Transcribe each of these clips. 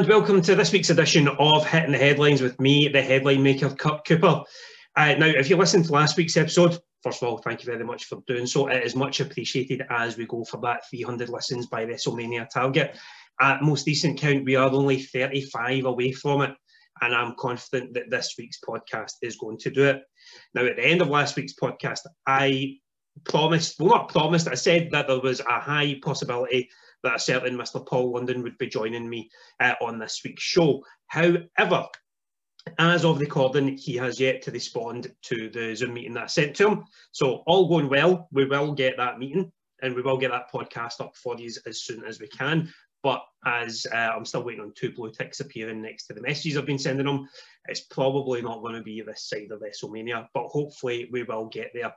And welcome to this week's edition of Hitting the Headlines with me, the headline maker, Kurt Cooper. Uh, now, if you listened to last week's episode, first of all, thank you very much for doing so. It is much appreciated as we go for that 300 listens by WrestleMania target. At most decent count, we are only 35 away from it, and I'm confident that this week's podcast is going to do it. Now, at the end of last week's podcast, I promised, well, not promised, I said that there was a high possibility that a certain Mr. Paul London would be joining me uh, on this week's show. However, as of recording, he has yet to respond to the Zoom meeting that I sent to him. So, all going well, we will get that meeting and we will get that podcast up for you as soon as we can. But as uh, I'm still waiting on two blue ticks appearing next to the messages I've been sending them, it's probably not going to be this side of WrestleMania, but hopefully we will get there.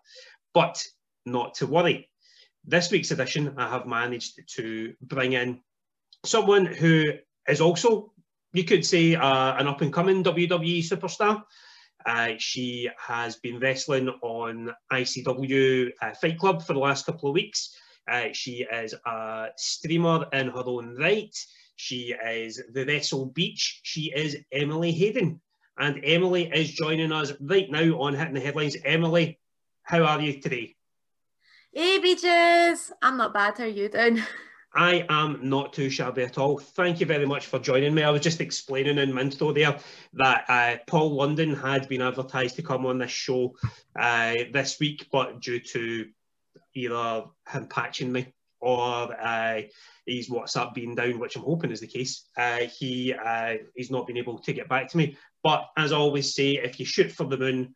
But not to worry this week's edition, I have managed to bring in someone who is also, you could say, uh, an up and coming WWE superstar. Uh, she has been wrestling on ICW uh, Fight Club for the last couple of weeks. Uh, she is a streamer in her own right. She is the Wrestle Beach. She is Emily Hayden. And Emily is joining us right now on Hitting the Headlines. Emily, how are you today? Hey, Beaches! I'm not bad. How are you doing? I am not too shabby at all. Thank you very much for joining me. I was just explaining in Minto there that uh, Paul London had been advertised to come on this show uh, this week, but due to either him patching me or uh, his WhatsApp being down, which I'm hoping is the case, uh, he uh, he's not been able to get back to me. But as I always say, if you shoot for the moon,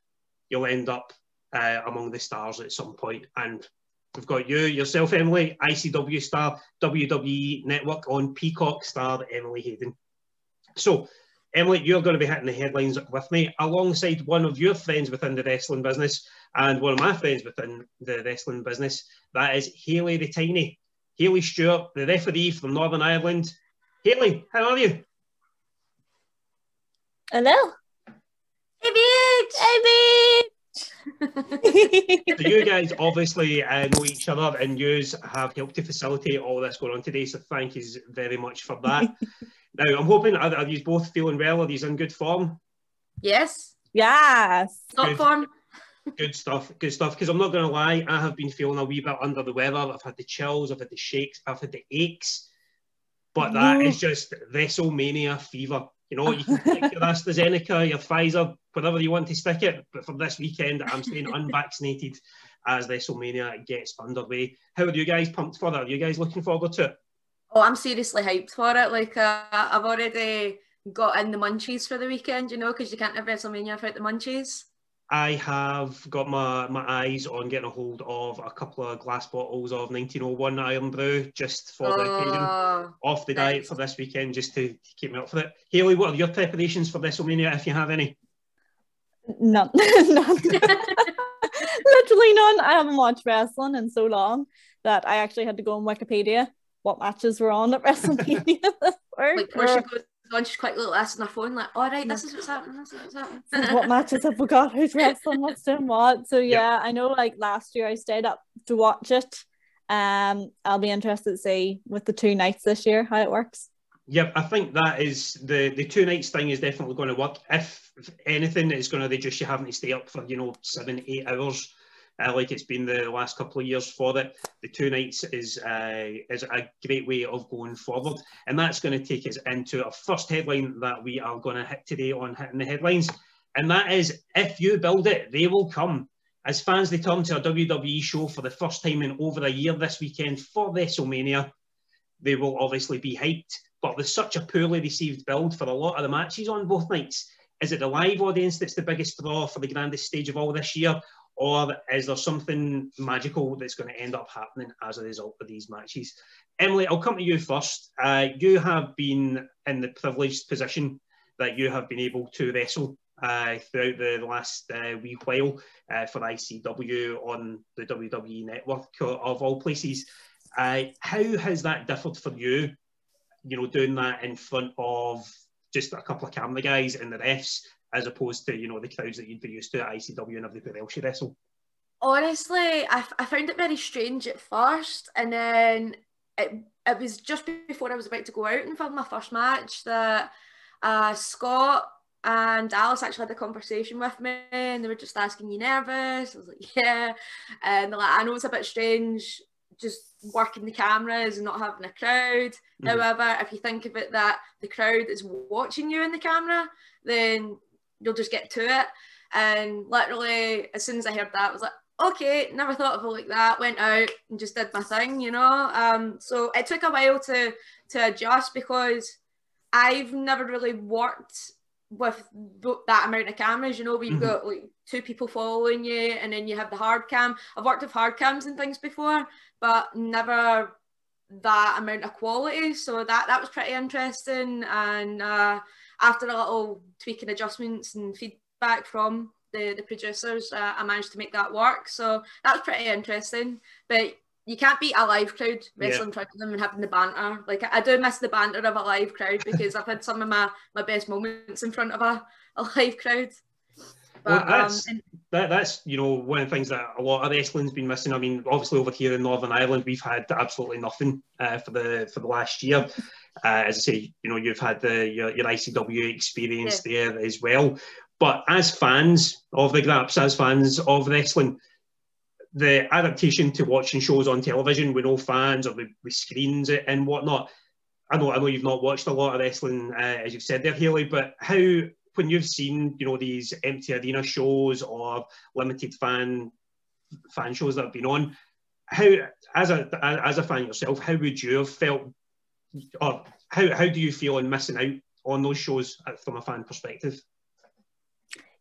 you'll end up uh, among the stars at some point. And We've got you, yourself, Emily, ICW star, WWE Network on Peacock star, Emily Hayden. So, Emily, you're going to be hitting the headlines with me alongside one of your friends within the wrestling business and one of my friends within the wrestling business. That is Haley the Tiny. Haley Stewart, the referee from Northern Ireland. Haley, how are you? Hello. Hey, bitch! Hey, bitch! So you guys obviously uh, know each other and you have helped to facilitate all this going on today. So thank you very much for that. now I'm hoping are, are you both feeling well? Are you in good form? Yes. Yes. Top good, form. Good stuff. Good stuff. Because I'm not going to lie, I have been feeling a wee bit under the weather. I've had the chills. I've had the shakes. I've had the aches. But that is just WrestleMania fever. You know, you can take your AstraZeneca, your Pfizer, whatever you want to stick it. But for this weekend, I'm staying unvaccinated as WrestleMania gets underway. How are you guys pumped for that? Are you guys looking forward to it? Oh, I'm seriously hyped for it. Like, uh, I've already got in the munchies for the weekend, you know, because you can't have WrestleMania without the munchies. I have got my, my eyes on getting a hold of a couple of glass bottles of 1901 Irn-Bru just for the occasion, oh, off the diet for this weekend, just to, to, keep me up for it. Haley, what are your preparations for WrestleMania, if you have any? None. none. Literally none. I haven't watched wrestling in so long that I actually had to go on Wikipedia what matches were on at WrestleMania. like, Portia goes on, she's quite little ass on her phone, like, all right, this is what's happening, this is what's happening. what matches I forgot who's wrestling, what's doing what. So yeah, I know like last year I stayed up to watch it. Um, I'll be interested to see with the two nights this year how it works. Yep, I think that is the the two nights thing is definitely going to work. If, if anything, it's going to reduce you having to stay up for you know seven eight hours uh, like it's been the last couple of years for it. The two nights is uh, is a great way of going forward, and that's going to take us into our first headline that we are going to hit today on hitting the headlines, and that is if you build it, they will come. As fans return to a WWE show for the first time in over a year this weekend for WrestleMania, they will obviously be hyped. But with such a poorly received build for a lot of the matches on both nights, is it the live audience that's the biggest draw for the grandest stage of all this year, or is there something magical that's going to end up happening as a result of these matches? Emily, I'll come to you first. Uh, you have been in the privileged position that you have been able to wrestle uh, throughout the last uh, wee while uh, for ICW on the WWE network of all places. Uh, how has that differed for you? You know, doing that in front of just a couple of camera guys and the refs, as opposed to you know the crowds that you'd be used to at ICW and everybody else you wrestle? Honestly, I, I found it very strange at first, and then it, it was just before I was about to go out and film my first match that uh, Scott and Alice actually had a conversation with me and they were just asking you nervous I was like yeah and they're like I know it's a bit strange just working the cameras and not having a crowd mm-hmm. however if you think of it that the crowd is watching you in the camera then you'll just get to it and literally as soon as I heard that I was like okay never thought of it like that went out and just did my thing you know um so it took a while to to adjust because I've never really worked with that amount of cameras, you know, we've mm-hmm. got like two people following you and then you have the hard cam. I've worked with hard cams and things before, but never that amount of quality. So that that was pretty interesting. And uh, after a little tweaking adjustments and feedback from the, the producers, uh, I managed to make that work. So that was pretty interesting. But you can't beat a live crowd wrestling yeah. in front of them and having the banter. Like I do miss the banter of a live crowd because I've had some of my, my best moments in front of a, a live crowd. But, well, that's, um, and, that, that's you know one of the things that a lot of wrestling's been missing. I mean, obviously over here in Northern Ireland, we've had absolutely nothing uh, for the for the last year. Uh, as I say, you know, you've had the your, your ICW experience yeah. there as well. But as fans of the Graps, as fans of wrestling, the adaptation to watching shows on television with no fans or with, with screens it and whatnot. I know, I know you've not watched a lot of wrestling, uh, as you've said there, Haley, but how, when you've seen, you know, these empty arena shows or limited fan fan shows that have been on, how, as a as a fan yourself, how would you have felt, or how how do you feel on missing out on those shows uh, from a fan perspective?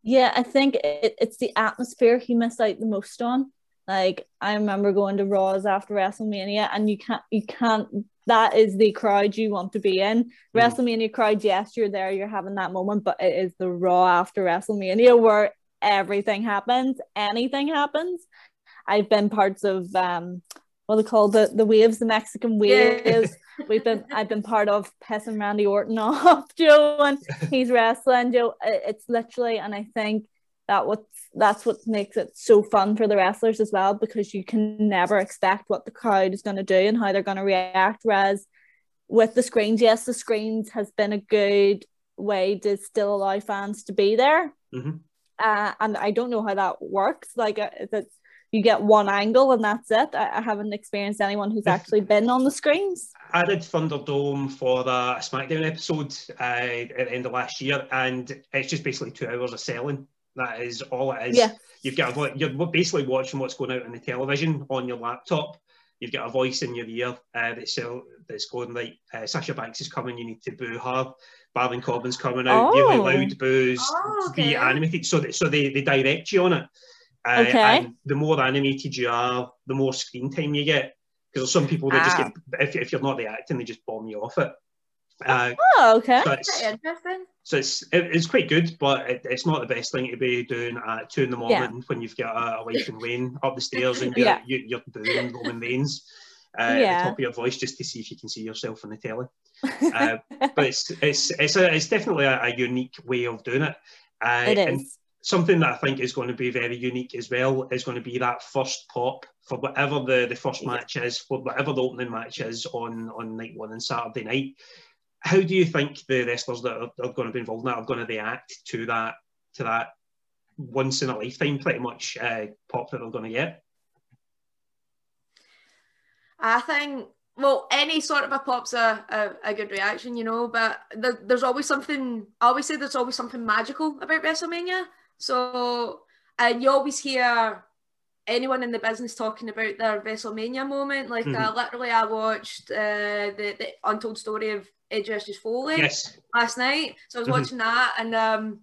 Yeah, I think it, it's the atmosphere he missed out the most on. Like I remember going to Raws after WrestleMania, and you can't you can't. That is the crowd you want to be in. Mm. WrestleMania crowd, yes, you're there, you're having that moment, but it is the Raw after WrestleMania where everything happens, anything happens. I've been parts of um what they call the the waves, the Mexican waves. Yeah. We've been I've been part of pissing Randy Orton off Joe and he's wrestling Joe. It's literally, and I think that what's that's what makes it so fun for the wrestlers as well because you can never expect what the crowd is going to do and how they're going to react whereas with the screens yes the screens has been a good way to still allow fans to be there mm-hmm. uh, and i don't know how that works like uh, that you get one angle and that's it I, I, haven't experienced anyone who's actually been on the screens i did thunderdome for the smackdown episode uh, at the end of last year and it's just basically two hours of selling that is all it is. Yeah. You've got a, you're basically watching what's going out on the television on your laptop. You've got a voice in your ear uh, that's, that's going like, uh, Sasha Banks is coming, you need to boo her. Baron Corbin's coming out, oh. really loud boos, oh, okay. be animated. So, that, so they, they direct you on it. Uh, okay. And the more animated you are, the more screen time you get. Because there's some people that ah. just get, if, if you're not the acting, they just bomb you off it. Uh, oh, okay. So it's, interesting. So it's it, it's quite good, but it, it's not the best thing to be doing at two in the morning yeah. when you've got a, a wife and Wayne up the stairs and you're, yeah. you, you're doing Roman Reigns uh, yeah. at the top of your voice just to see if you can see yourself on the telly. Uh, but it's it's it's a, it's definitely a, a unique way of doing it. Uh, it is. And something that I think is going to be very unique as well is going to be that first pop for whatever the, the first match is, for whatever the opening match is on, on night one and Saturday night how do you think the wrestlers that are, are, going to be involved in that are going to react to that to that once in a lifetime pretty much uh, pop that they're going to get? I think well, any sort of a pop's a, a, a good reaction, you know, but there, there's always something, I always say there's always something magical about WrestleMania. So, and you always hear anyone in the business talking about their WrestleMania moment. Like, mm-hmm. uh, literally, I watched uh, the, the Untold Story of Edge versus Foley yes. last night. So I was mm-hmm. watching that and um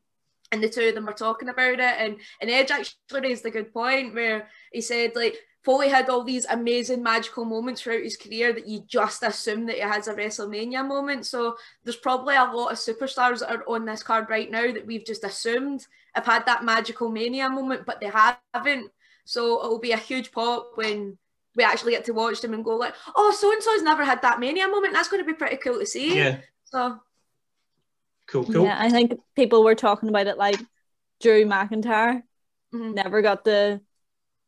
and the two of them were talking about it and, and Edge actually raised a good point where he said like Foley had all these amazing magical moments throughout his career that you just assume that he has a WrestleMania moment. So there's probably a lot of superstars that are on this card right now that we've just assumed have had that magical mania moment, but they haven't. So it'll be a huge pop when we actually get to watch them and go like, oh, so and so's never had that mania moment. That's going to be pretty cool to see. Yeah. So. Cool, cool. Yeah, I think people were talking about it like Drew McIntyre mm-hmm. never got to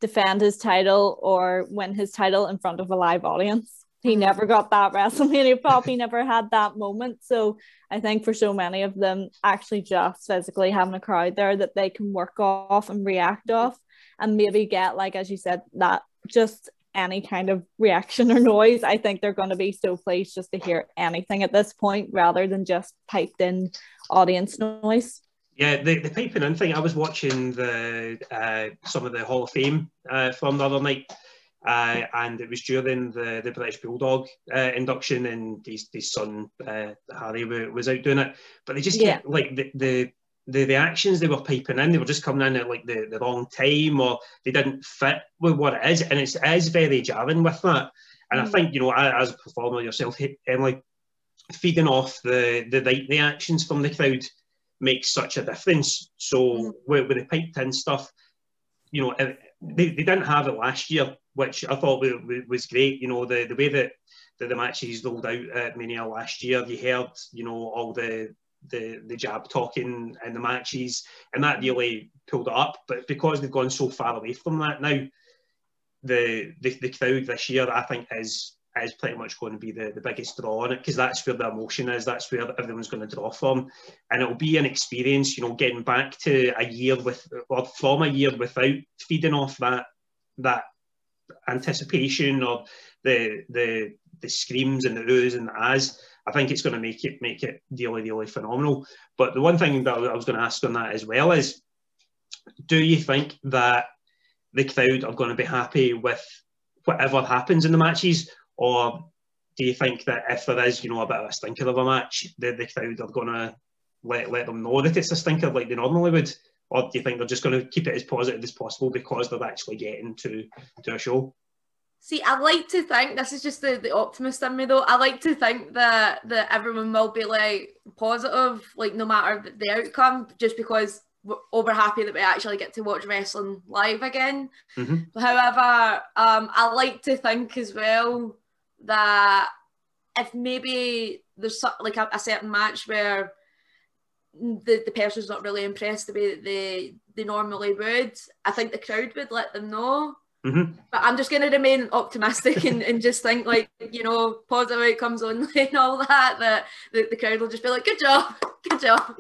defend his title or win his title in front of a live audience. He never got that WrestleMania pop. He never had that moment. So I think for so many of them, actually just physically having a crowd there that they can work off and react off, and maybe get like as you said that just any kind of reaction or noise. I think they're going to be so pleased just to hear anything at this point rather than just piped in audience noise. Yeah, the, the piping in thing. I was watching the uh, some of the Hall of Fame uh, from the other night, uh, and it was during the, the British Bulldog uh, induction, and his, his son uh, Harry was out doing it. But they just yeah. like the, the the reactions they were piping in, they were just coming in at like the, the wrong time, or they didn't fit with what it is, and it's, it is very jarring with that. And mm. I think you know, as a performer yourself, Emily, feeding off the the right reactions from the crowd makes such a difference. So mm. with, with the piped in stuff, you know, they, they didn't have it last year, which I thought was great. You know, the, the way that, that the matches rolled out at Mania last year, you heard, you know, all the the the jab talking in the matches, and that really pulled it up. But because they've gone so far away from that now, the the, the crowd this year, I think, is is pretty much going to be the, the biggest draw on it because that's where the emotion is. That's where everyone's going to draw from, and it'll be an experience. You know, getting back to a year with or from a year without feeding off that that anticipation or the the the screams and the oohs and the ahs. I think it's going to make it make it really really phenomenal. But the one thing that I was going to ask on that as well is, do you think that the crowd are going to be happy with whatever happens in the matches, or do you think that if there is, you know, a bit of a stinker of a match, the, the crowd are going to let, let them know that it's a stinker like they normally would? Or do you think they're just going to keep it as positive as possible because they're actually getting to, to a show? See, I like to think this is just the, the optimist in me though. I like to think that that everyone will be like positive, like no matter the outcome, just because we're over happy that we actually get to watch wrestling live again. Mm-hmm. However, um, I like to think as well that if maybe there's like a, a certain match where the, the person's not really impressed the way that they they normally would, I think the crowd would let them know. Mm-hmm. But I'm just going to remain optimistic and, and just think like you know positive outcomes only and all that. That the, the crowd will just be like, "Good job, good job."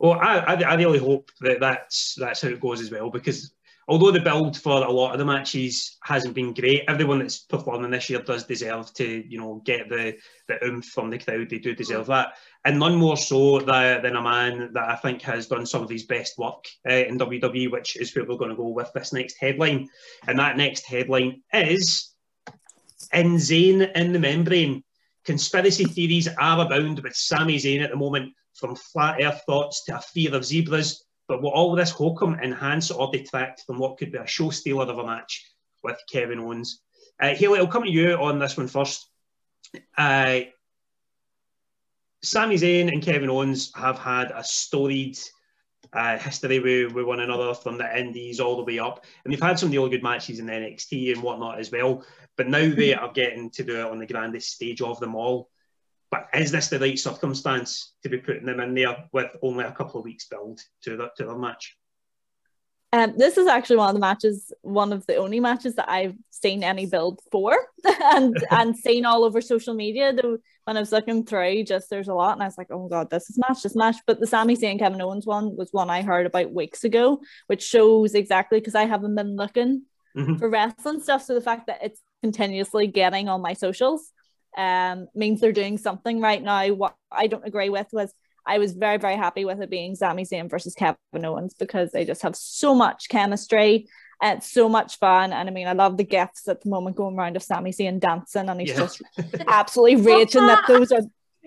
Well, I, I really hope that that's that's how it goes as well because although the build for a lot of the matches hasn't been great, everyone that's performing this year does deserve to, you know, get the, the oomph from the crowd. They do deserve that. And none more so than, a man that I think has done some of his best work uh, in WWE, which is where we're going to go with this next headline. And that next headline is Insane in the Membrane. Conspiracy theories are abound with Sami Zayn at the moment, from flat earth thoughts to a fear of zebras but will all this hokum enhance or detract from what could be a show stealer of a match with Kevin Owens? Uh, Haley, I'll come to you on this one first. Uh, Sami Zayn and Kevin Owens have had a storied uh, history with, with one another from the Indies all the way up, and they've had some really good matches in the NXT and whatnot as well. But now they are getting to do it on the grandest stage of them all. But is this the right circumstance to be putting them in there with only a couple of weeks build to the, to their match? Um, this is actually one of the matches, one of the only matches that I've seen any build for and and seen all over social media. Though when I was looking through, just there's a lot, and I was like, oh my god, this is match, this match. But the Sami Zayn Kevin Owens one was one I heard about weeks ago, which shows exactly because I haven't been looking mm-hmm. for wrestling stuff. So the fact that it's continuously getting on my socials um, means they're doing something right now. What I don't agree with was I was very, very happy with it being Sami Zayn versus Kevin Owens because they just have so much chemistry. And it's so much fun. And I mean, I love the gifts at the moment going around of Sami Zayn dancing, and he's yeah. just absolutely raging that those are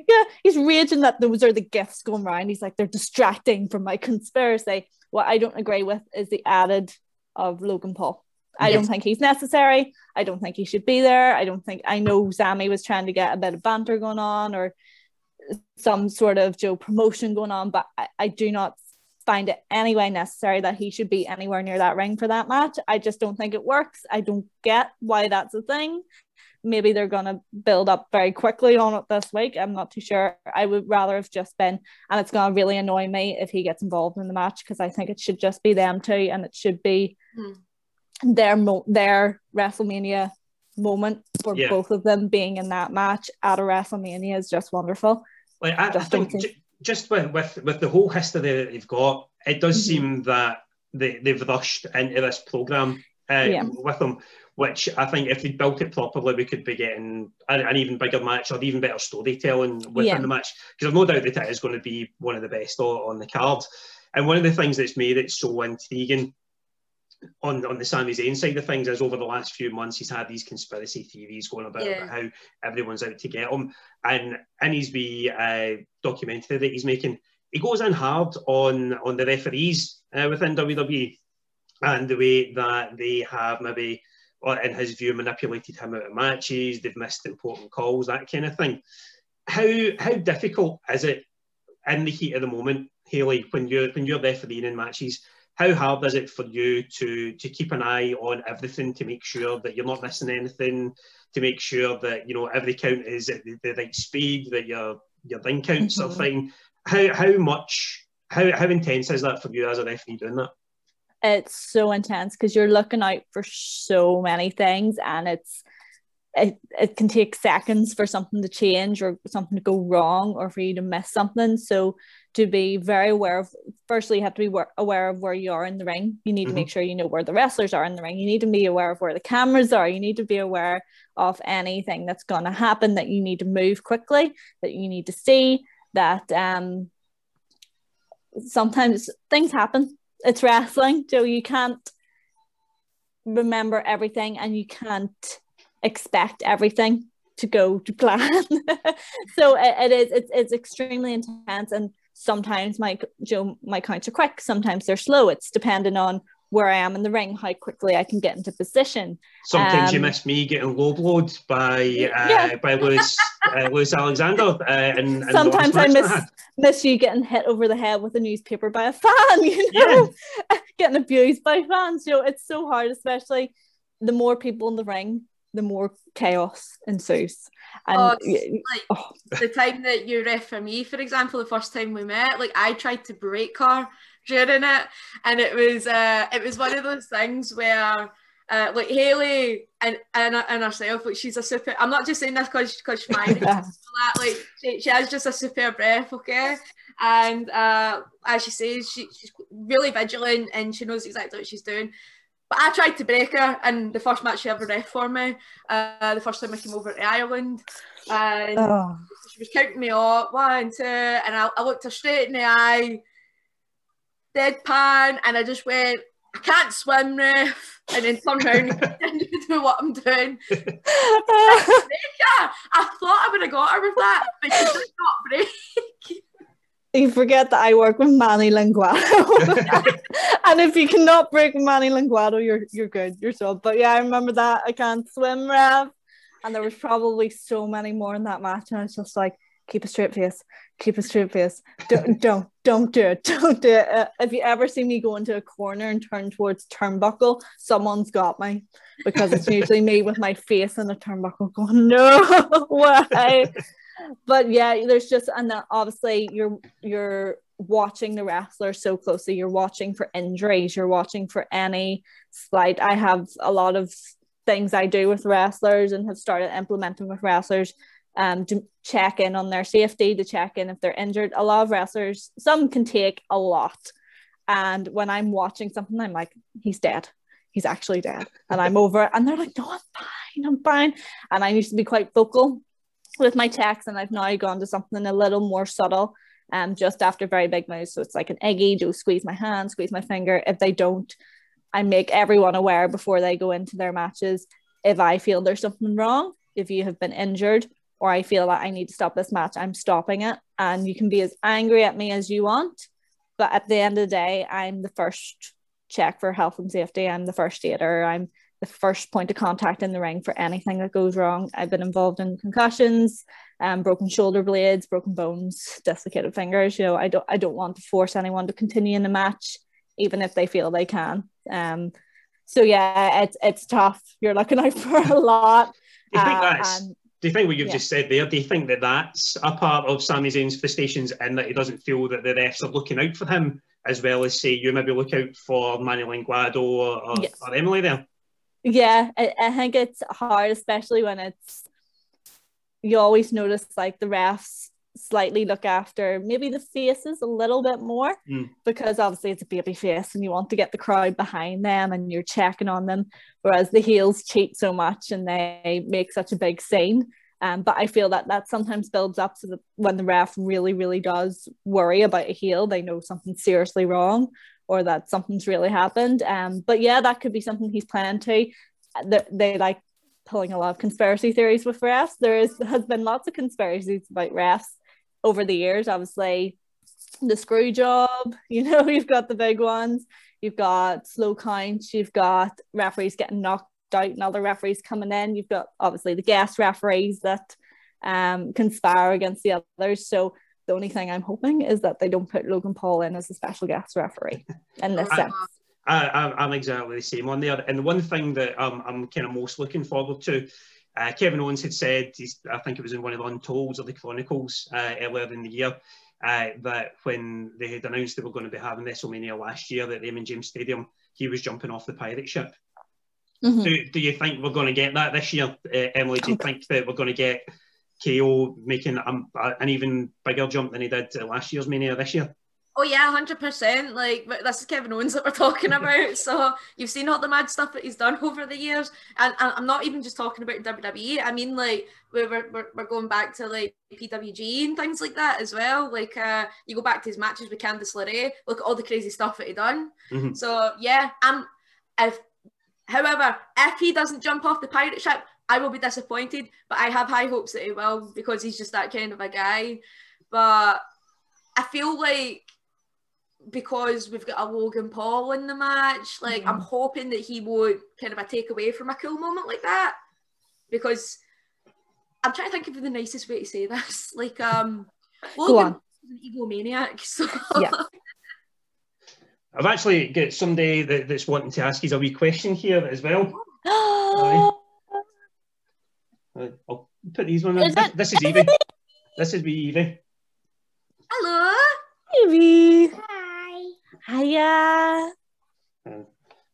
yeah, he's raging that those are the gifts going around. He's like, they're distracting from my conspiracy. What I don't agree with is the added of Logan Paul. I yes. don't think he's necessary. I don't think he should be there. I don't think I know Sami was trying to get a bit of banter going on or some sort of Joe promotion going on, but I, I do not find it anyway necessary that he should be anywhere near that ring for that match. I just don't think it works. I don't get why that's a thing. Maybe they're gonna build up very quickly on it this week. I'm not too sure. I would rather have just been, and it's gonna really annoy me if he gets involved in the match because I think it should just be them two, and it should be mm their mo- their WrestleMania moment for Yeah. both of them being in that match at a WrestleMania is just wonderful. Like I, think ju- just with, with with the whole history that they've got, it does Mhm. seem that they, they've rushed into this program uh, Yeah. with them. Which I think, if they built it properly, we could be getting an, an even bigger match or even better storytelling within Yeah. the match. Because I've no doubt that it is going to be one of the best o- on the card. And one of the things that's made it so intriguing on on the Sami Zayn side of things is over the last few months he's had these conspiracy theories going about, Yeah. about how everyone's out to get him, and in his wee uh, documentary that he's making, he goes in hard on on the referees uh, within WWE and the way that they have maybe, or in his view, manipulated him out of matches. They've missed important calls, that kind of thing. How how difficult is it in the heat of the moment, Haley, when you're when you're refereeing in matches? How hard is it for you to to keep an eye on everything to make sure that you're not missing anything, to make sure that you know every count is at the, the right speed, that your your ring counts are Mhm. fine. How how much how how intense is that for you as a referee doing that? It's so intense because you're looking out for so many things and it's it, it can take seconds for something to change or something to go wrong or for you to miss something. So to be very aware of firstly you have to be aware of where you are in the ring. You need to make sure you know where the wrestlers are in the ring. You need to be aware of where the cameras are. You need to be aware of anything that's going to happen that you need to move quickly, that you need to see that um sometimes things happen. It's wrestling, so you can't remember everything and you can't expect everything to go to plan. so it, it is it's it's extremely intense and sometimes my Joe my counts are quick, sometimes they're slow. It's depending on where I am in the ring, how quickly I can get into position. Sometimes you Um, miss me getting low blowed by uh, Yeah. by Lewis uh, Lewis Alexander. Uh, in the Sometimes I miss miss you getting hit over the head with a newspaper by a fan, you know, getting abused by fans. You know, it's so hard, especially the more people in the ring, the more chaos ensues. And Oh, like oh, the time that you ref for me, for example, the first time we met, like I tried to break her during it, and it was uh, it was one of those things where. Uh, like Haley and, and and herself, like she's a super. I'm not just saying this because because she's my that. Like she, she has just a super breath, okay. And uh, as she says, she, she's really vigilant and she knows exactly what she's doing. But I tried to break her, and the first match she ever ref for me, uh, the first time I came over to Ireland, and oh. she was counting me up, one, two, and I, I looked her straight in the eye, deadpan, and I just went, I can't swim, ref, and then turned around and continued what I'm doing. I thought I would have got her with that, but she did not break. You forget that I work with Manny Linguado. and if you cannot break Manny Linguado, you're you're good. You're so. But yeah, I remember that. I can't swim, Rev. And there was probably so many more in that match. And I was just like, keep a straight face, keep a straight face. Don't don't don't do it. Don't do it. Uh, if you ever see me go into a corner and turn towards turnbuckle, someone's got me. Because it's usually me with my face in a turnbuckle going, no, why? But yeah, there's just and then obviously you're you're watching the wrestler so closely. You're watching for injuries. You're watching for any slight. I have a lot of things I do with wrestlers and have started implementing with wrestlers um, to check in on their safety, to check in if they're injured. A lot of wrestlers, some can take a lot. And when I'm watching something, I'm like, he's dead. He's actually dead. And I'm over it. And they're like, no, I'm fine. I'm fine. And I used to be quite vocal with my checks, and I've now gone to something a little more subtle. Um, just after very big moves, so it's like an eggy. Do squeeze my hand, squeeze my finger. If they don't, I make everyone aware before they go into their matches. If I feel there's something wrong, if you have been injured, or I feel that I need to stop this match, I'm stopping it. And you can be as angry at me as you want, but at the end of the day, I'm the first check for health and safety. I'm the first aider. I'm the first point of contact in the ring for anything that goes wrong. I've been involved in concussions, um, broken shoulder blades, broken bones, dislocated fingers. You know, I don't I don't want to force anyone to continue in the match, even if they feel they can. Um, so yeah, it's it's tough. You're looking out for a lot. Do you think uh, that's Do you think what you've Yeah. just said there? Do you think that that's a part of Sami Zayn's frustrations and that he doesn't feel that the refs are looking out for him as well as say you maybe look out for Manny Linguado or, or, Yes. or Emily there? Yeah, I, I think it's hard, especially when it's you always notice like the refs slightly look after maybe the faces a little bit more Mm. because obviously it's a baby face and you want to get the crowd behind them and you're checking on them whereas the heels cheat so much and they make such a big scene um, but I feel that that sometimes builds up so that when the ref really really does worry about a heel they know something's seriously wrong or that something's really happened um, but yeah that could be something he's planning to they, they like pulling a lot of conspiracy theories with refs. There is has been lots of conspiracies about refs over the years. Obviously, the screw job. You know, you've got the big ones. You've got slow counts. You've got referees getting knocked out and other referees coming in. You've got obviously the guest referees that um, conspire against the others. So the only thing I'm hoping is that they don't put Logan Paul in as a special guest referee in this I- sense. I, I'm, I'm exactly the same on there. And the one thing that um, I'm kind of most looking forward to, uh, Kevin Owens had said, he's, I think it was in one of the Untolds or the Chronicles uh, earlier in the year, uh, that when they had announced they were going to be having WrestleMania last year at Raymond James Stadium, he was jumping off the pirate ship. Mhm. Do, do you think we're going to get that this year, uh, Emily? Do you think that we're going to get KO making um, an even bigger jump than he did at last year's Mania this year? Oh yeah, hundred percent. Like this is Kevin Owens that we're talking about. so you've seen all the mad stuff that he's done over the years, and, and I'm not even just talking about WWE. I mean, like we're, we're, we're going back to like PWG and things like that as well. Like uh, you go back to his matches with Candice LeRae. Look at all the crazy stuff that he done. Mhm. So yeah, I'm. If, however, if he doesn't jump off the pirate ship, I will be disappointed. But I have high hopes that he will because he's just that kind of a guy. But I feel like because we've got a Logan Paul in the match, like I'm hoping that he would kind of a take away from a cool moment like that. Because I'm trying to think of the nicest way to say this. Like um Go Logan on. Paul's an egomaniac. So Yeah. I've actually got somebody that, that's wanting to ask you a wee question here as well. I'll put these one in. Is This, it- this is Evie. this is wee Evie. Hello. Evie. Hi. Hiya.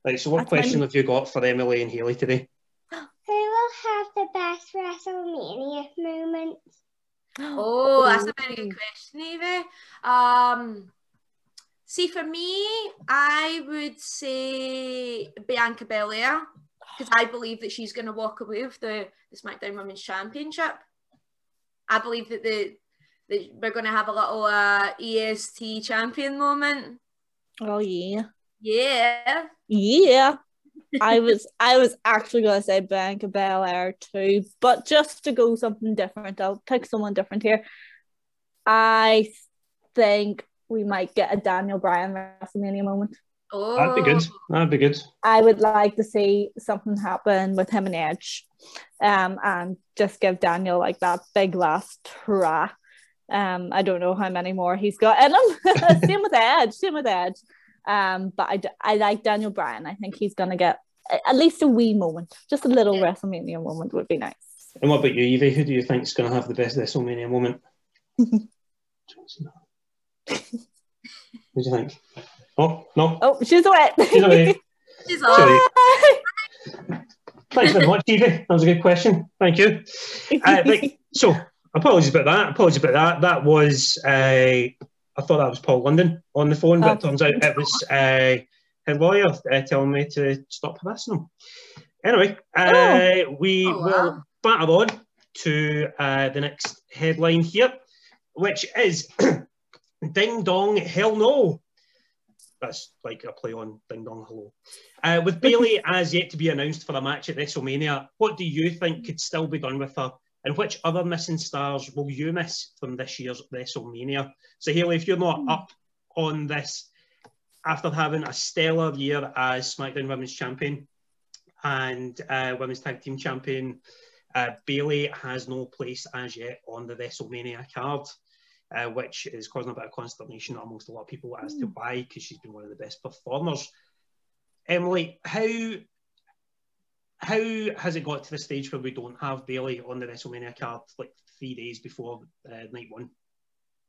Right, so what That's my- question have you got for Emily and Haley today? Who will have the best WrestleMania moment? Oh, that's a very good question, Evie. Um, see, for me, I would say Bianca Belair because I believe that she's going to walk away with the, the SmackDown Women's Championship. I believe that the that we're going to have a little uh, EST champion moment. Oh yeah. Yeah. Yeah. I was I was actually gonna say Bianca Belair too, but just to go something different, I'll pick someone different here. I think we might get a Daniel Bryan WrestleMania moment. Oh, That'd be good. That'd be good. I would like to see something happen with him and Edge, um, and just give Daniel like that big last hurrah. Um, I don't know how many more he's got in him. same with Edge. Same with Edge. Um, but I like Daniel Bryan. I think he's gonna get at least a wee moment, just a little Yeah. WrestleMania moment would be nice. And what about you, Evie? Who do you think is going to have the best WrestleMania moment? Johnson. Who do you think? Oh, no. Oh, she's away. She's away. She's. Sorry. Thanks very much, Evie. That was a good question. Thank you. Uh, right, so, apologies about that. Apologies about that. That was, uh, I thought that was Paul London on the phone, but it Oh. turns out it was uh, her lawyer uh, telling me to stop harassing him. Anyway, uh, we Oh, wow. will batter on to uh, the next headline here, which is Ding Dong Hell No. That's like a play on Ding Dong Hello. Uh, with Bayley as yet to be announced for a match at WrestleMania, what do you think could still be done with her? And which other missing stars will you miss from this year's WrestleMania? So, Haley, if you're not up on this after having a stellar year as SmackDown Women's Champion and uh, Women's Tag Team Champion, uh, Bayley has no place as yet on the WrestleMania card. Uh, which is causing a bit of consternation amongst a lot of people as to why, because she's been one of the best performers. Emily, how how has it got to the stage where we don't have Bayley on the WrestleMania card like three days before uh, night one?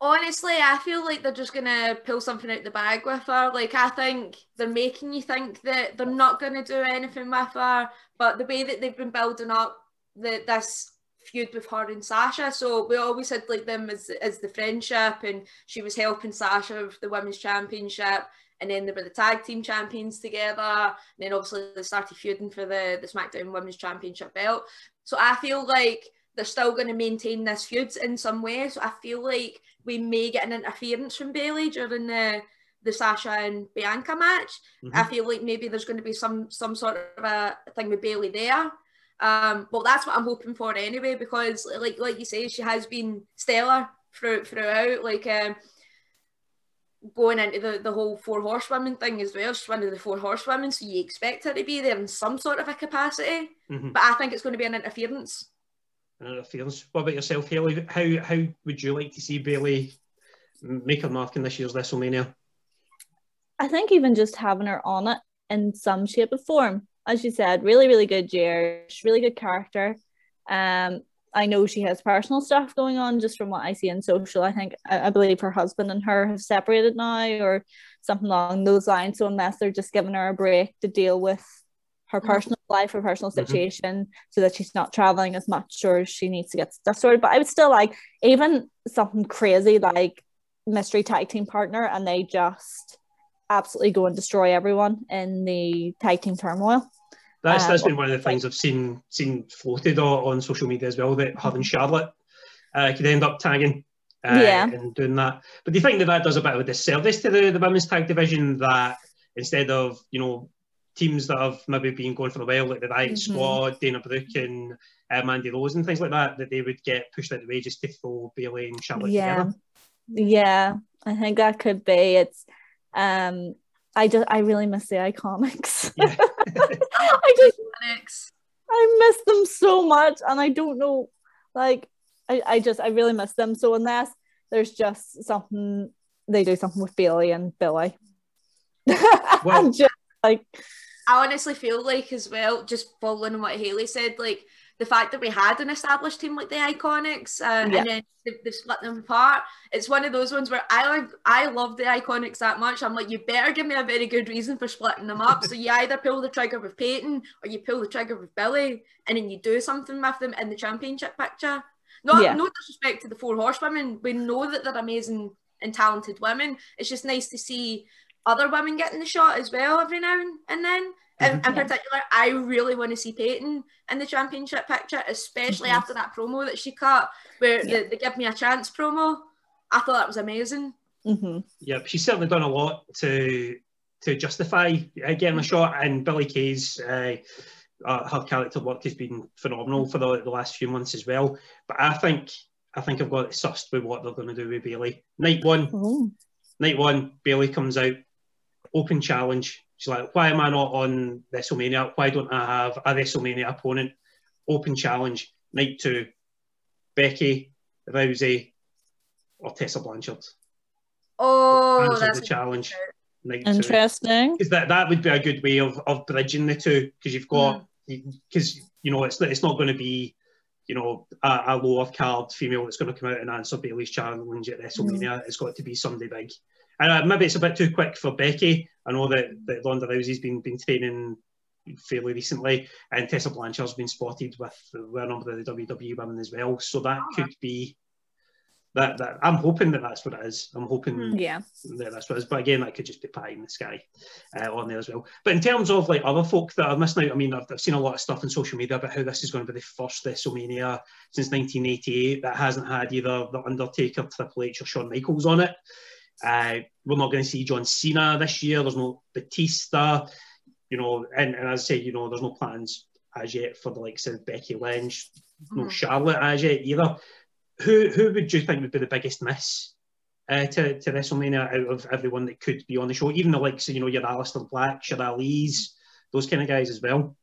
Honestly, I feel like they're just gonna pull something out the bag with her. Like I think they're making you think that they're not gonna do anything with her, but the way that they've been building up the this feud with her and Sasha, so we always had like them as as the friendship, and she was helping Sasha with the women's championship, and then they were the tag team champions together, and then obviously they started feuding for the the SmackDown Women's Championship belt. So I feel like they're still going to maintain this feud in some way. So I feel like we may get an interference from Bayley during the the Sasha and Bianca match. Mm-hmm. I feel like maybe there's going to be some some sort of a thing with Bayley there. Um, well, that's what I'm hoping for anyway, because like like you say, she has been stellar through, throughout. Like um, going into the, the whole four horsewomen thing as well. She's one of the four horsewomen, so you expect her to be there in some sort of a capacity. Mm-hmm. But I think it's going to be an interference An interference. What about yourself, Haley? How how would you like to see Bayley make her mark in this year's WrestleMania? I think even just having her on it in some shape or form, as you said, really really good year, really good character. Um, I know she has personal stuff going on just from what I see in social. I think I, I believe her husband and her have separated now or something along those lines. So unless they're just giving her a break to deal with her mm-hmm. personal life, her personal mm-hmm. situation, mm-hmm. so that she's not traveling as much or she needs to get stuff sorted. But I would still like even something crazy like mystery tag team partner, and they just absolutely go and destroy everyone in the tag team turmoil. That's that's um, been one of the things I've seen seen floated on, on social media as well that having Charlotte uh, could end up tagging. Uh, yeah. and doing that. But do you think that that does a bit of a disservice to the, the women's tag division that instead of, you know, teams that have maybe been going for a while, like the Riot mm-hmm. Squad, Dana Brooke and uh, Mandy Rose and things like that, that they would get pushed out the way just to throw Bayley and Charlotte yeah. together. Yeah, I think that could be. It's um I just I really miss the iconics. Yeah. I just I miss them so much and I don't know like I, I just I really miss them. So unless there's just something they do something with Bayley and Billie. Well, just like I honestly feel like as well, just following what Haley said, like the fact that we had an established team like the Iconics uh, yeah. and then they've, they've, split them apart. It's one of those ones where I like I love the Iconics that much. I'm like, you better give me a very good reason for splitting them up. so you either pull the trigger with Peyton or you pull the trigger with Billie, and then you do something with them in the championship picture. No, yeah. no disrespect to the four horsewomen. We know that they're amazing and talented women. It's just nice to see other women getting the shot as well every now and then. In, in, mm-hmm. particular, I really want to see Peyton in the championship picture, especially mm-hmm. after that promo that she cut, where yeah. the, the "Give Me a Chance" promo. I thought that was amazing. Mm-hmm. Yep, she's certainly done a lot to to justify uh, getting a shot. And Billie Kay's uh, uh, her character work has been phenomenal for the, the last few months as well. But I think I think I've got it sussed with what they're going to do with Bayley. Night one, oh. night one, Bayley comes out open challenge. She's like, why am I not on WrestleMania? Why don't I have a WrestleMania opponent? Open challenge. Night two, Becky, Rousey, or Tessa Blanchard. Oh, that's the challenge. Night Interesting. Because that, that would be a good way of, of bridging the two. Because you've got, because, mm. you know, it's, it's not going to be, you know, a, a lower card female that's going to come out and answer Bayley's challenge at WrestleMania. Mm. It's got to be somebody big. And uh, maybe it's a bit too quick for Becky. I know that, that Ronda Rousey's been been training fairly recently, and Tessa Blanchard's been spotted with, a number of the WWE women as well. So that oh. could be that, that I'm hoping that that's what it is. I'm hoping mm, yeah. that that's what it is. But again, that could just be pie in the sky uh, on there as well. But in terms of like other folk that are missing out, I mean, I've, I've, seen a lot of stuff on social media about how this is going to be the first WrestleMania since 1988 that hasn't had either The Undertaker, Triple H, or Shawn Michaels on it. Uh, we're not going to see John Cena this year. There's no Batista, you know, and, and as I say, you know, there's no plans as yet for the likes of Becky Lynch, mm-hmm. no Charlotte as yet either. Who who would you think would be the biggest miss uh, to, to WrestleMania out of everyone that could be on the show? Even the likes of, you know, your Aleister Black, your Ali's, those kind of guys as well.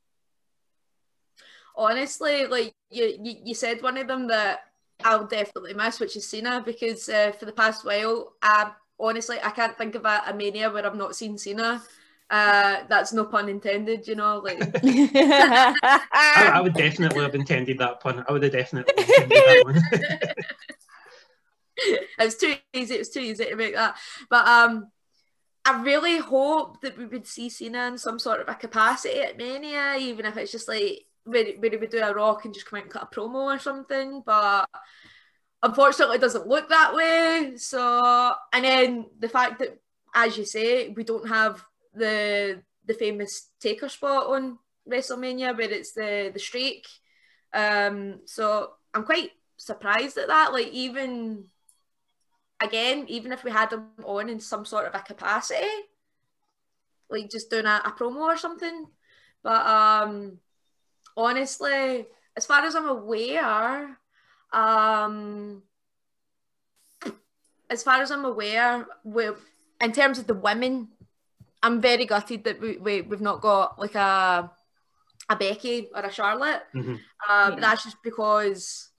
Honestly, like you, you, you said one of them that I'll definitely miss, which is Cena, because uh, for the past while, I honestly, I can't think of a, a mania where I've not seen Cena. Uh, that's no pun intended, you know. Like, I, I, would definitely have intended that pun. I would have definitely intended that one. it's too easy. It's too easy to make that. But um, I really hope that we would see Cena in some sort of a capacity at Mania, even if it's just like where, where he would do a rock and just come out and cut a promo or something. But unfortunately, it doesn't look that way. So, and then the fact that, as you say, we don't have the the famous taker spot on WrestleMania where it's the the streak. Um, so I'm quite surprised at that. Like even again, even if we had them on in some sort of a capacity, like just doing a, a promo or something. But um honestly, as far as I'm aware, um as far as I'm aware, we in terms of the women, I'm very gutted that we, we we've not got like a a Becky or a Charlotte. Mhm. Um, Yeah. That's just because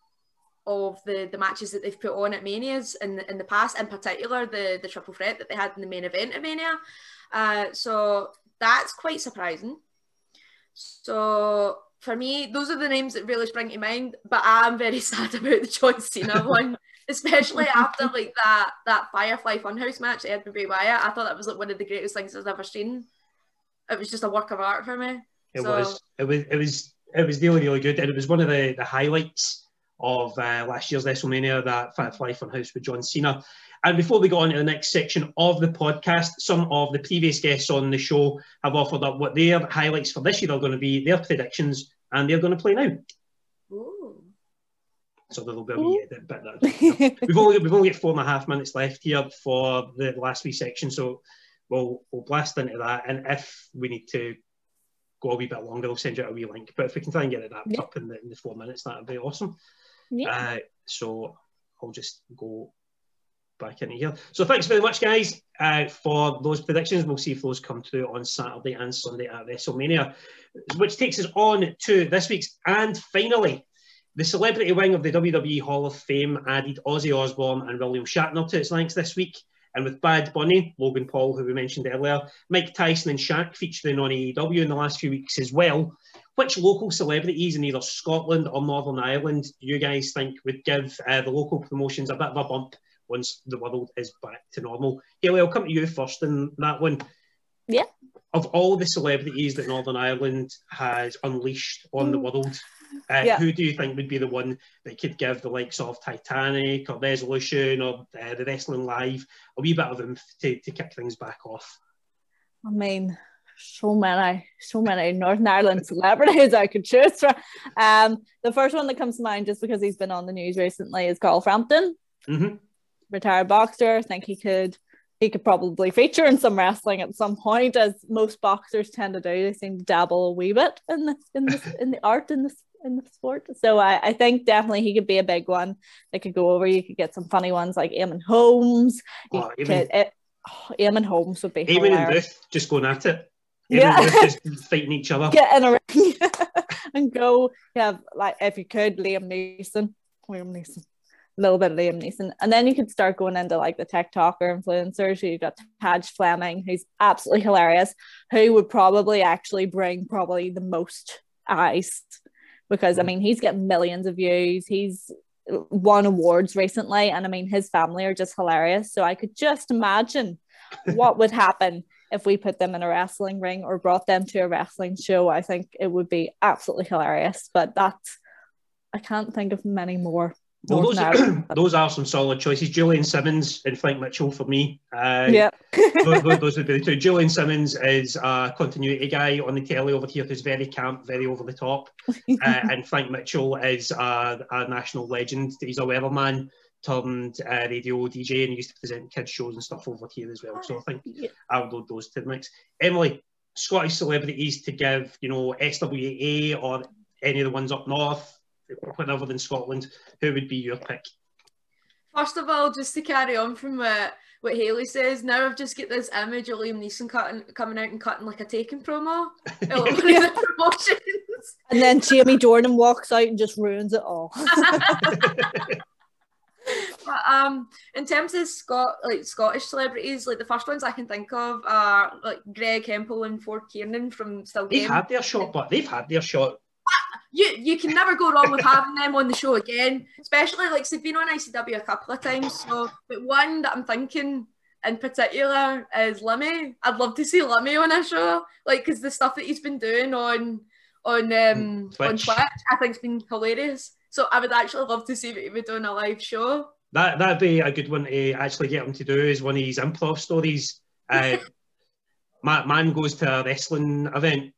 of the the matches that they've put on at Manias in the, in the past, in particular the the triple threat that they had in the main event at Mania. Uh, so that's quite surprising. So for me, those are the names that really spring to mind. But I'm very sad about the John Cena one, especially after like that that Firefly Funhouse match they had with Bray Wyatt. I thought that was like one of the greatest things I've ever seen. It was just a work of art for me. It So- was. It was. It was. It was really, really good, and it was one of the, the highlights of uh, last year's WrestleMania. That Firefly Funhouse with John Cena. And before we go on to the next section of the podcast, some of the previous guests on the show have offered up what their highlights for this year are going to be, their predictions, and they're going to play now. Ooh. So there'll be a wee bit. we've only we've only got four and a half minutes left here for the last wee section, so we'll we'll blast into that. And if we need to go a wee bit longer, we'll send you out a wee link. But if we can try and get it wrapped Yeah. up in the, in the four minutes, that'd be awesome. yeah. Uh, so I'll just go back here. So thanks very much, guys, uh, for those predictions. We'll see if those come through on Saturday and Sunday at WrestleMania, which takes us on to this week's and finally. The celebrity wing of the WWE Hall of Fame added Ozzy Osbourne and William Shatner to its ranks this week. And with Bad Bunny, Logan Paul, who we mentioned earlier, Mike Tyson and Shaq featuring on AEW in the last few weeks as well. Which local celebrities in either Scotland or Northern Ireland do you guys think would give uh, the local promotions a bit of a bump once the world is back to normal? Haley, I'll come to you first in that one. Yeah. Of all the celebrities that Northern Ireland has unleashed on the world, uh, Yeah. who do you think would be the one that could give the likes of Titanic or Resolution or uh, the Wrestling Live a wee bit of them to, to kick things back off? I mean, so many, so many Northern Ireland celebrities I could choose from. Um, the first one that comes to mind, just because he's been on the news recently, is Carl Frampton, hmm retired boxer. I think he could he could probably feature in some wrestling at some point, as most boxers tend to do. They seem to dabble a wee bit in the in the in the art in the in the sport. So I, I think definitely he could be a big one that could go over. You could get some funny ones like Eamon Holmes. You Oh, could, Eamon- it, oh, Eamon Holmes would be Eamon and hilarious. Ruth just going at it. Eamon Yeah. and just fighting each other. get in a ring and go. Yeah, like if you could, Liam Neeson, Liam Neeson, a little bit of Liam Neeson, and then you could start going into like the TikToker influencers. So you've got Taj Fleming, who's absolutely hilarious, who would probably actually bring probably the most eyes because I Mhm. mean he's getting millions of views. He's won awards recently, and I mean his family are just hilarious. So I could just imagine what would happen if we put them in a wrestling ring or brought them to a wrestling show. I think it would be absolutely hilarious. But that's I can't think of many more. Well, those, are, those are some solid choices. Julian Simmons and Frank Mitchell for me. Uh, yeah. those, those- would be the two. Julian Simmons is a continuity guy on the telly over here who's very camp, very over the top. Uh, and Frank Mitchell is a, a national legend. He's a weatherman turned uh, radio DJ and he used to present kids shows and stuff over here as well. So I think Yeah. I would load those to the mix. Emily, Scottish celebrities to give, you know, SWA or any of the ones up north, whatever than Scotland, who would be your pick? First of all, just to carry on from what, what Haley says, now I've just got this image of Liam Neeson cutting, coming out and cutting like a taken promo. at the promotions. And then Jamie Dornan walks out and just ruins it all. But um, in terms of Scot like Scottish celebrities, like the first ones I can think of are like Greg Hemphill and Ford Kiernan from Still They've had their shot, but they've had their shot. You you can never go wrong with having them on the show again. Especially like they've been on ICW a couple of times. So, but one that I'm thinking in particular is Limmy. I'd love to see Limmy on a show, like because the stuff that he's been doing on on um Twitch. on Twitch, I think's been hilarious. So I would actually love to see if he would do on a live show. That that'd be a good one to actually get him to do is one of his improv stories. Uh, man goes to a wrestling event,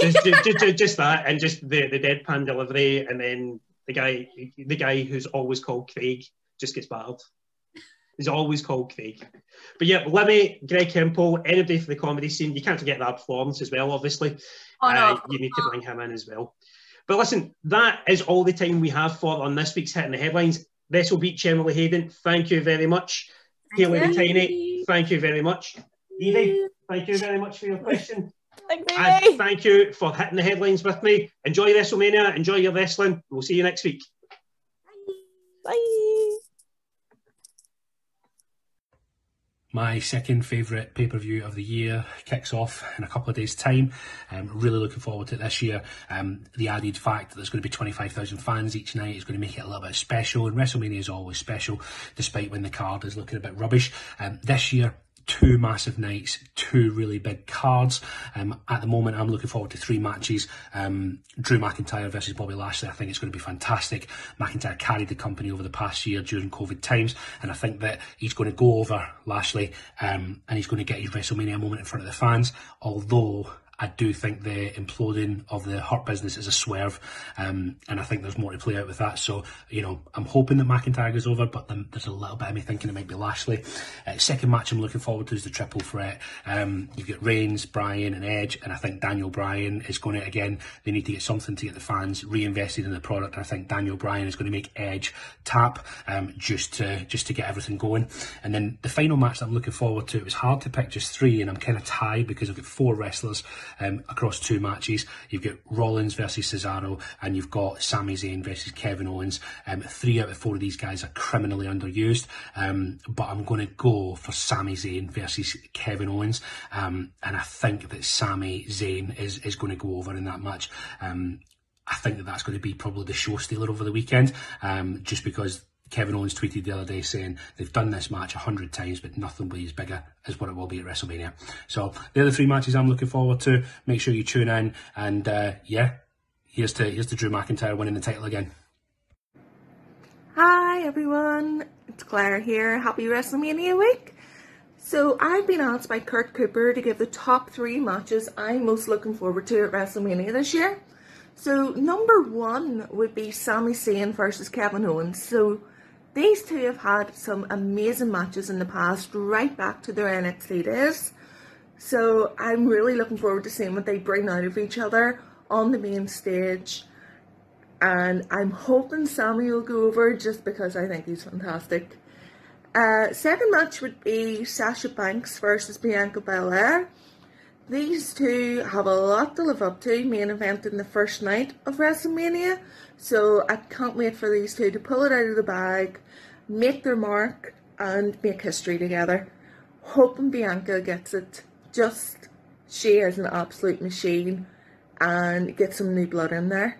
just, just, just, just that, and just the, the deadpan delivery, and then the guy the guy who's always called Craig just gets battered. He's always called Craig. But yeah, Limmy, Greg Hemphill, anybody for the comedy scene. You can't forget that performance as well, obviously. Oh, no, Uh, you need to bring him in as well. But listen, that is all the time we have for on this week's Hitting the Headlines. Wrestle Beach, Emily Hayden, thank you very much. Haley the Tiny, thank you very much. Evie, thank you very much for your question. Thanks, And thank you for hitting the headlines with me. Enjoy WrestleMania, enjoy your wrestling. We'll see you next week. Bye. My second favourite pay per view of the year kicks off in a couple of days' time. I'm really looking forward to it this year. Um, the added fact that there's going to be 25,000 fans each night is going to make it a little bit special, and WrestleMania is always special, despite when the card is looking a bit rubbish. Um, this year, two massive nights, two really big cards. Um, at the moment, I'm looking forward to three matches. Um, Drew McIntyre versus Bobby Lashley. I think it's going to be fantastic. McIntyre carried the company over the past year during COVID times, and I think that he's going to go over Lashley um, and he's going to get his WrestleMania moment in front of the fans. Although I do think the imploding of the Hurt business is a swerve, um, and I think there's more to play out with that. So, you know, I'm hoping that McIntyre goes over, but then there's a little bit of me thinking it might be Lashley. Uh, second match I'm looking forward to is the triple threat. Um, you've got Reigns, Bryan, and Edge, and I think Daniel Bryan is going to again. They need to get something to get the fans reinvested in the product. I think Daniel Bryan is going to make Edge tap um, just to just to get everything going. And then the final match that I'm looking forward to. It was hard to pick just three, and I'm kind of tied because I've got four wrestlers um, across two matches. You've got Rollins versus Cesaro, and you've got Sami Zayn versus Kevin Owens. Um, three out of four of these guys are criminally underused, um, but I'm going to go for Sami Zayn versus Kevin Owens, um, and I think that Sami Zayn is is going to go over in that match. Um, I think that that's going to be probably the show stealer over the weekend, um, just because Kevin Owens tweeted the other day saying they've done this match a hundred times, but nothing will be as bigger as what it will be at WrestleMania. So they're the three matches I'm looking forward to. Make sure you tune in, and uh, yeah, here's to here's to Drew McIntyre winning the title again. Hi everyone, it's Claire here. Happy WrestleMania week. So I've been asked by Kurt Cooper to give the top three matches I'm most looking forward to at WrestleMania this year. So number one would be Sami Zayn versus Kevin Owens. So these two have had some amazing matches in the past, right back to their NXT days. So I'm really looking forward to seeing what they bring out of each other on the main stage and I'm hoping Sami will go over just because I think he's fantastic. Uh, second match would be Sasha Banks versus Bianca Belair. These two have a lot to live up to, main event in the first night of WrestleMania, so I can't wait for these two to pull it out of the bag, make their mark, and make history together. Hoping Bianca gets it. Just she is an absolute machine and get some new blood in there.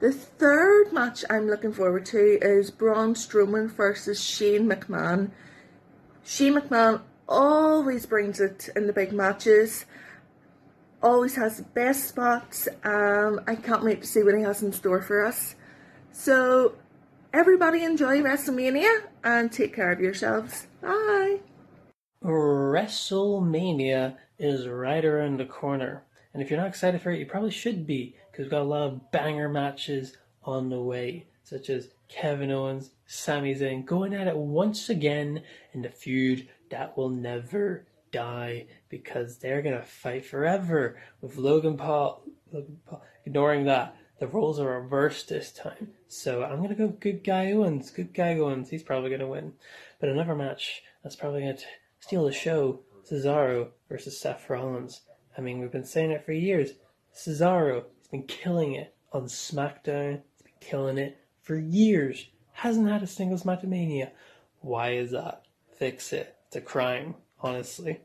The third match I'm looking forward to is Braun Strowman versus Shane McMahon. Shane McMahon always brings it in the big matches, always has the best spots. Um, I can't wait to see what he has in store for us. So, everybody enjoy WrestleMania and take care of yourselves. Bye. WrestleMania is right around the corner. And if you're not excited for it, you probably should be, because we've got a lot of banger matches on the way, such as Kevin Owens, Sami Zayn going at it once again in the feud that will never die, because they're to fight forever with Logan Paul. Logan Paul. Ignoring that, the roles are reversed this time. So I'm to go good guy Owens. Good guy Owens. He's probably to win. But another match that's probably going to steal the show Cesaro versus Seth Rollins. I mean, we've been saying it for years. Cesaro has been killing it on SmackDown. He's been killing it for years. Hasn't had a singles match at Mania. Why is that? Fix it. It's a crime, honestly.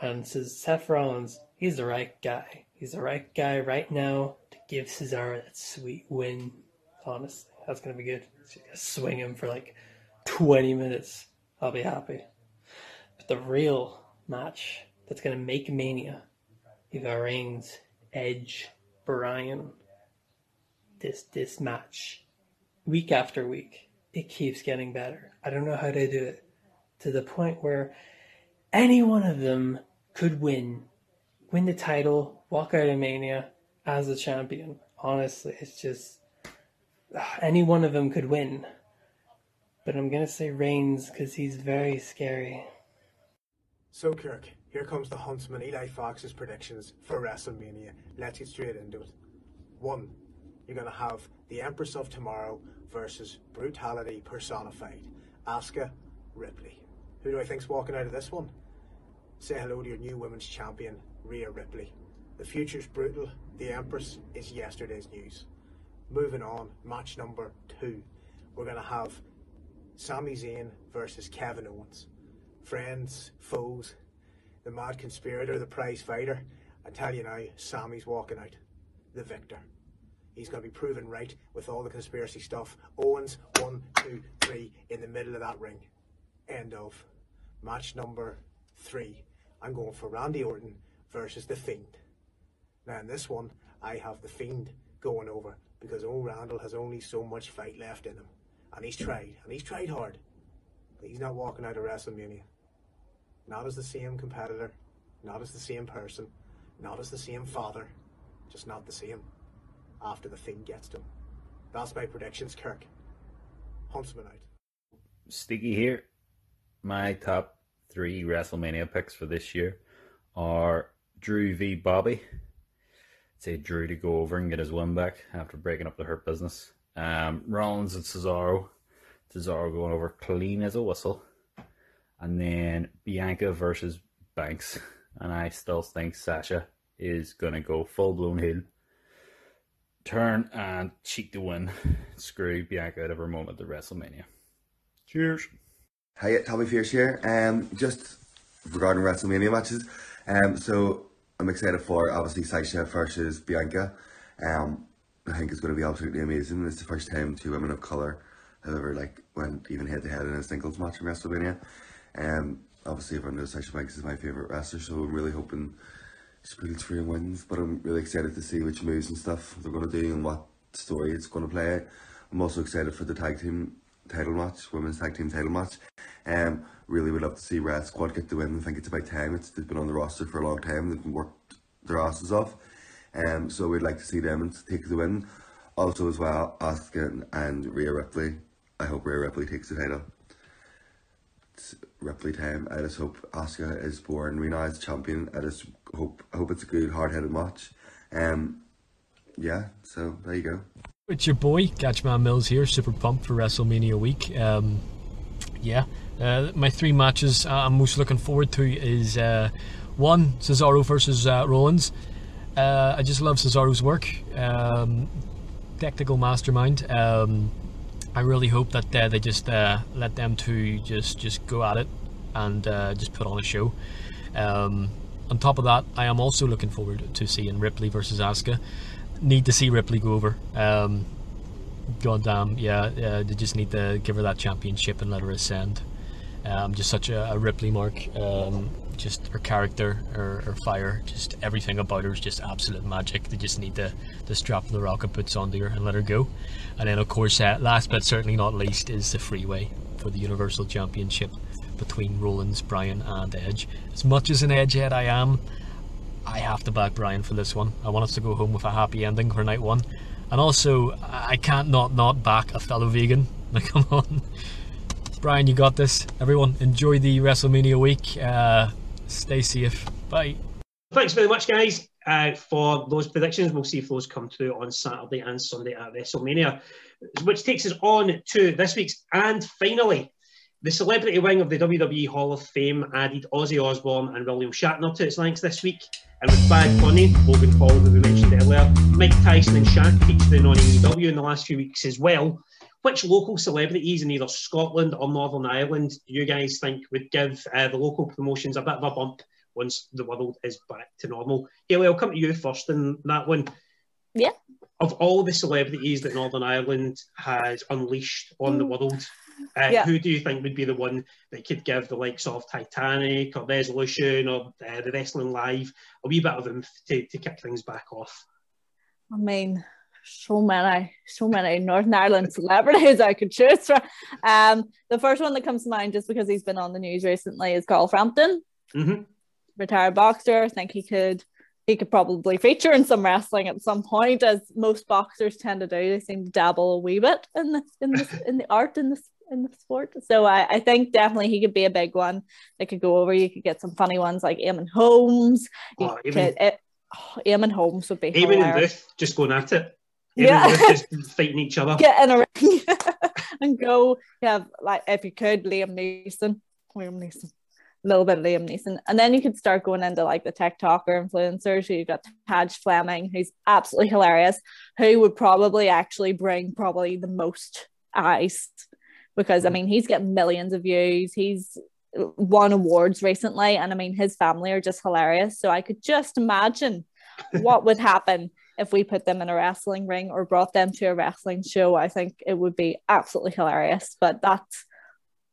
And says Seth Rollins, he's the right guy. He's the right guy right now to give Cesaro that sweet win. Honestly, that's gonna be good. She's gonna Swing him for like 20 minutes. I'll be happy. But the real match that's gonna make Mania, you got Reigns, Edge, Bryan. This this match, week after week, it keeps getting better. I don't know how they do it to the point where any one of them could win, win the title, walk out of Mania as a champion. Honestly, it's just ah, any one of them could win. But I'm gonna say Reigns because he's very scary. So, Kirk, here comes the Huntsman Eli Fox's predictions for WrestleMania. Let's get straight into it. One, you're to have the Empress of Tomorrow versus Brutality personified. Asuka Ripley. Who do I think's walking out of this one? Say hello to your new women's champion, Rhea Ripley. The future's brutal. The Empress is yesterday's news. Moving on, match number two. We're going to have Sami Zayn versus Kevin Owens. Friends, foes, the mad conspirator, the prize fighter. I tell you now, Sami's walking out. The victor. He's going to be proven right with all the conspiracy stuff. Owens, one, two, three, in the middle of that ring. End of. Match number three. I'm going for Randy Orton versus The Fiend. Now, in this one, I have The Fiend going over because old Randall has only so much fight left in him. And he's tried, and he's tried hard. But he's not walking out of WrestleMania. Not as the same competitor, not as the same person, not as the same father, just not the same after the Fiend gets to him. That's my predictions, Kirk. Huntsman out. Sticky here. My top three WrestleMania picks for this year are Drew v. Bobby. Say Drew to go over and get his win back after breaking up the Hurt Business. Um, Rollins and Cesaro. Cesaro going over clean as a whistle. And then Bianca versus Banks. And I still think Sasha is going to go full blown heel. Turn and cheat to win. Screw Bianca out of her moment at WrestleMania. Cheers. Hi, Tommy Fierce here. Um, just regarding WrestleMania matches. Um, so I'm excited for obviously Sasha versus Bianca. Um, I think it's going to be absolutely amazing. It's the first time two women of color have ever like went even head to head in a singles match in WrestleMania. Um, obviously everyone knows Sasha Banks is my favorite wrestler, so I'm really hoping she pulls and wins. But I'm really excited to see which moves and stuff they're going to do and what story it's going to play. I'm also excited for the tag team title match, women's tag team title match. Um, really would love to see Red Squad get the win. I think it's about time. It's they've been on the roster for a long time. They've worked their asses off. Um, so we'd like to see them and take the win. Also as well, Asuka and Rhea Ripley. I hope Rhea Ripley takes the title. It's Ripley time. I just hope Asuka is born renowned as champion. I just hope I hope it's a good hard headed match. Um, yeah. So there you go. It's your boy Gatchman Mills here. Super pumped for WrestleMania week. Um, yeah, uh, my three matches I'm most looking forward to is uh, one Cesaro versus uh, Rollins. Uh, I just love Cesaro's work. Um, technical mastermind. Um, I really hope that uh, they just uh, let them two just just go at it and just put on a show. Um, on top of that, I am also looking forward to seeing Ripley versus Asuka. Need to see Ripley go over. Um, God damn, yeah, they just need to give her that championship and let her ascend. Um, just such a, a Ripley mark. Um, just her character, her, her fire, just everything about her is just absolute magic. They just need to, to strap the rocket boots onto her and let her go. And then, of course, uh, last but certainly not least, is the freeway for the Universal Championship between Rollins, Bryan, and Edge. As much as an Edgehead I am, I have to back Bryan for this one. I want us to go home with a happy ending for night one. And also, I can't not not back a fellow vegan. Like, come on. Bryan, you got this. Everyone, enjoy the WrestleMania week. Uh, stay safe. Bye. Thanks very much, guys, uh, for those predictions. We'll see if those come through on Saturday and Sunday at WrestleMania, which takes us on to this week's and finally. The celebrity wing of the WWE Hall of Fame added Ozzy Osbourne and William Shatner to its ranks this week. And with Bad Bunny, Logan Paul, who we mentioned earlier, Mike Tyson and Shaq featuring on AEW in the last few weeks as well. Which local celebrities in either Scotland or Northern Ireland do you guys think would give uh, the local promotions a bit of a bump once the world is back to normal. Haley, I'll come to you first in that one. Yeah. Of all the celebrities that Northern Ireland has unleashed on the world, uh, Yeah. who do you think would be the one that could give the likes of Titanic or Resolution or uh, the Wrestling Live a wee bit of oomph to, to kick things back off? I mean, so many, so many Northern Ireland celebrities I could choose from. Um, the first one that comes to mind, just because he's been on the news recently, is Carl Frampton, Mhm. retired boxer. I think he could, he could probably feature in some wrestling at some point, as most boxers tend to do. They seem to dabble a wee bit in the in the in the art in the in the sport. So I, I think definitely he could be a big one that could go over. You could get some funny ones like Eamon Holmes. You Oh, Eamon. could, it, oh, Eamon Holmes would be Eamon and. Ruth just going at it. Eamon Yeah. just fighting each other. get in a ring and go Yeah, like if you could Liam Neeson Liam Neeson a little bit of Liam Neeson and then you could start going into like the TikToker influencers you've got Taj Fleming who's absolutely hilarious who would probably actually bring probably the most eyes because I mm. mean he's getting millions of views he's won awards recently and I mean his family are just hilarious so I could just imagine what would happen if we put them in a wrestling ring or brought them to a wrestling show. I think it would be absolutely hilarious. But that's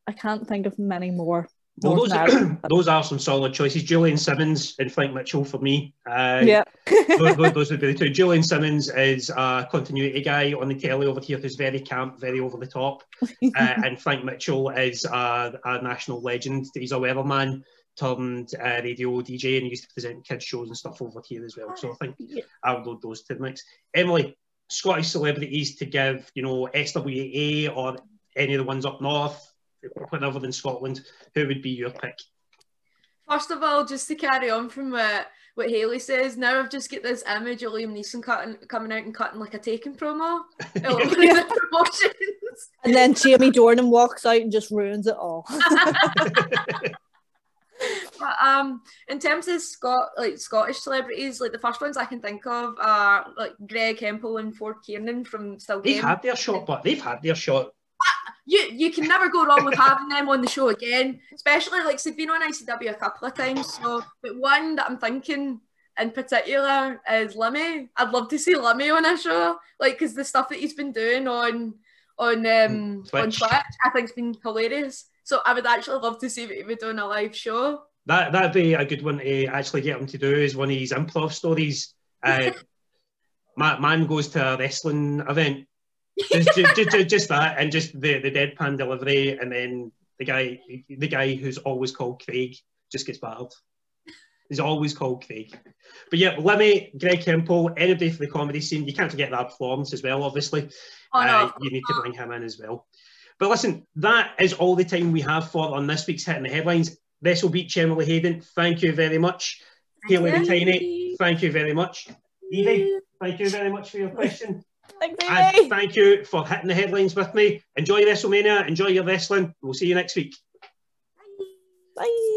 I can't think of many more. Well, those, Northern those are some solid choices. Julian Simmons and Frank Mitchell for me. Uh, yeah. those, those- would be the two. Julian Simmons is a continuity guy on the telly over here who's very camp, very over the top. Uh, and Frank Mitchell is a, a national legend. He's a weatherman turned uh, radio DJ and he used to present kids shows and stuff over here as well. So I think I would load those to the mix. Emily, Scottish celebrities to give, you know, SWA or any of the ones up north, whatever in Scotland, who would be your pick? First of all, just to carry on from what, what Haley says, now I've just got this image of Liam Neeson cutting, coming out and cutting like a taken promo. at one of the promotions. and then Jamie Dornan walks out and just ruins it all. But um, in terms of Scot like Scottish celebrities, like the first ones I can think of are like Greg Hemphill and Ford Kiernan from Still They've Game. had their shot, but they've had their shot. You you can never go wrong with having them on the show again. Especially like they've been on ICW a couple of times. So but one that I'm thinking in particular is Limmy. I'd love to see Limmy on a show. Like because the stuff that he's been doing on on um on Twitch. Twitch, I think's been hilarious. So I would actually love to see what he would do on a live show. That that'd be a good one to actually get him to do is one of his improv stories. Uh, man goes to a wrestling event, just, just, just, just that, and just the, the deadpan delivery, and then the guy the guy who's always called Craig just gets battered. He's always called Craig. But yeah, Limmy, Greg Hemphill, anybody for the comedy scene. You can't forget that performance as well, obviously. Oh, no, Uh, you need to bring him in as well. But listen, that is all the time we have for on this week's Hitting the Headlines. Wrestle Beach, Emily Hayden, thank you very much. Haley the Tiny, thank you very much. Evie, thank you very much for your question. Thanks, And thank you for hitting the headlines with me. Enjoy WrestleMania, enjoy your wrestling. We'll see you next week. Bye.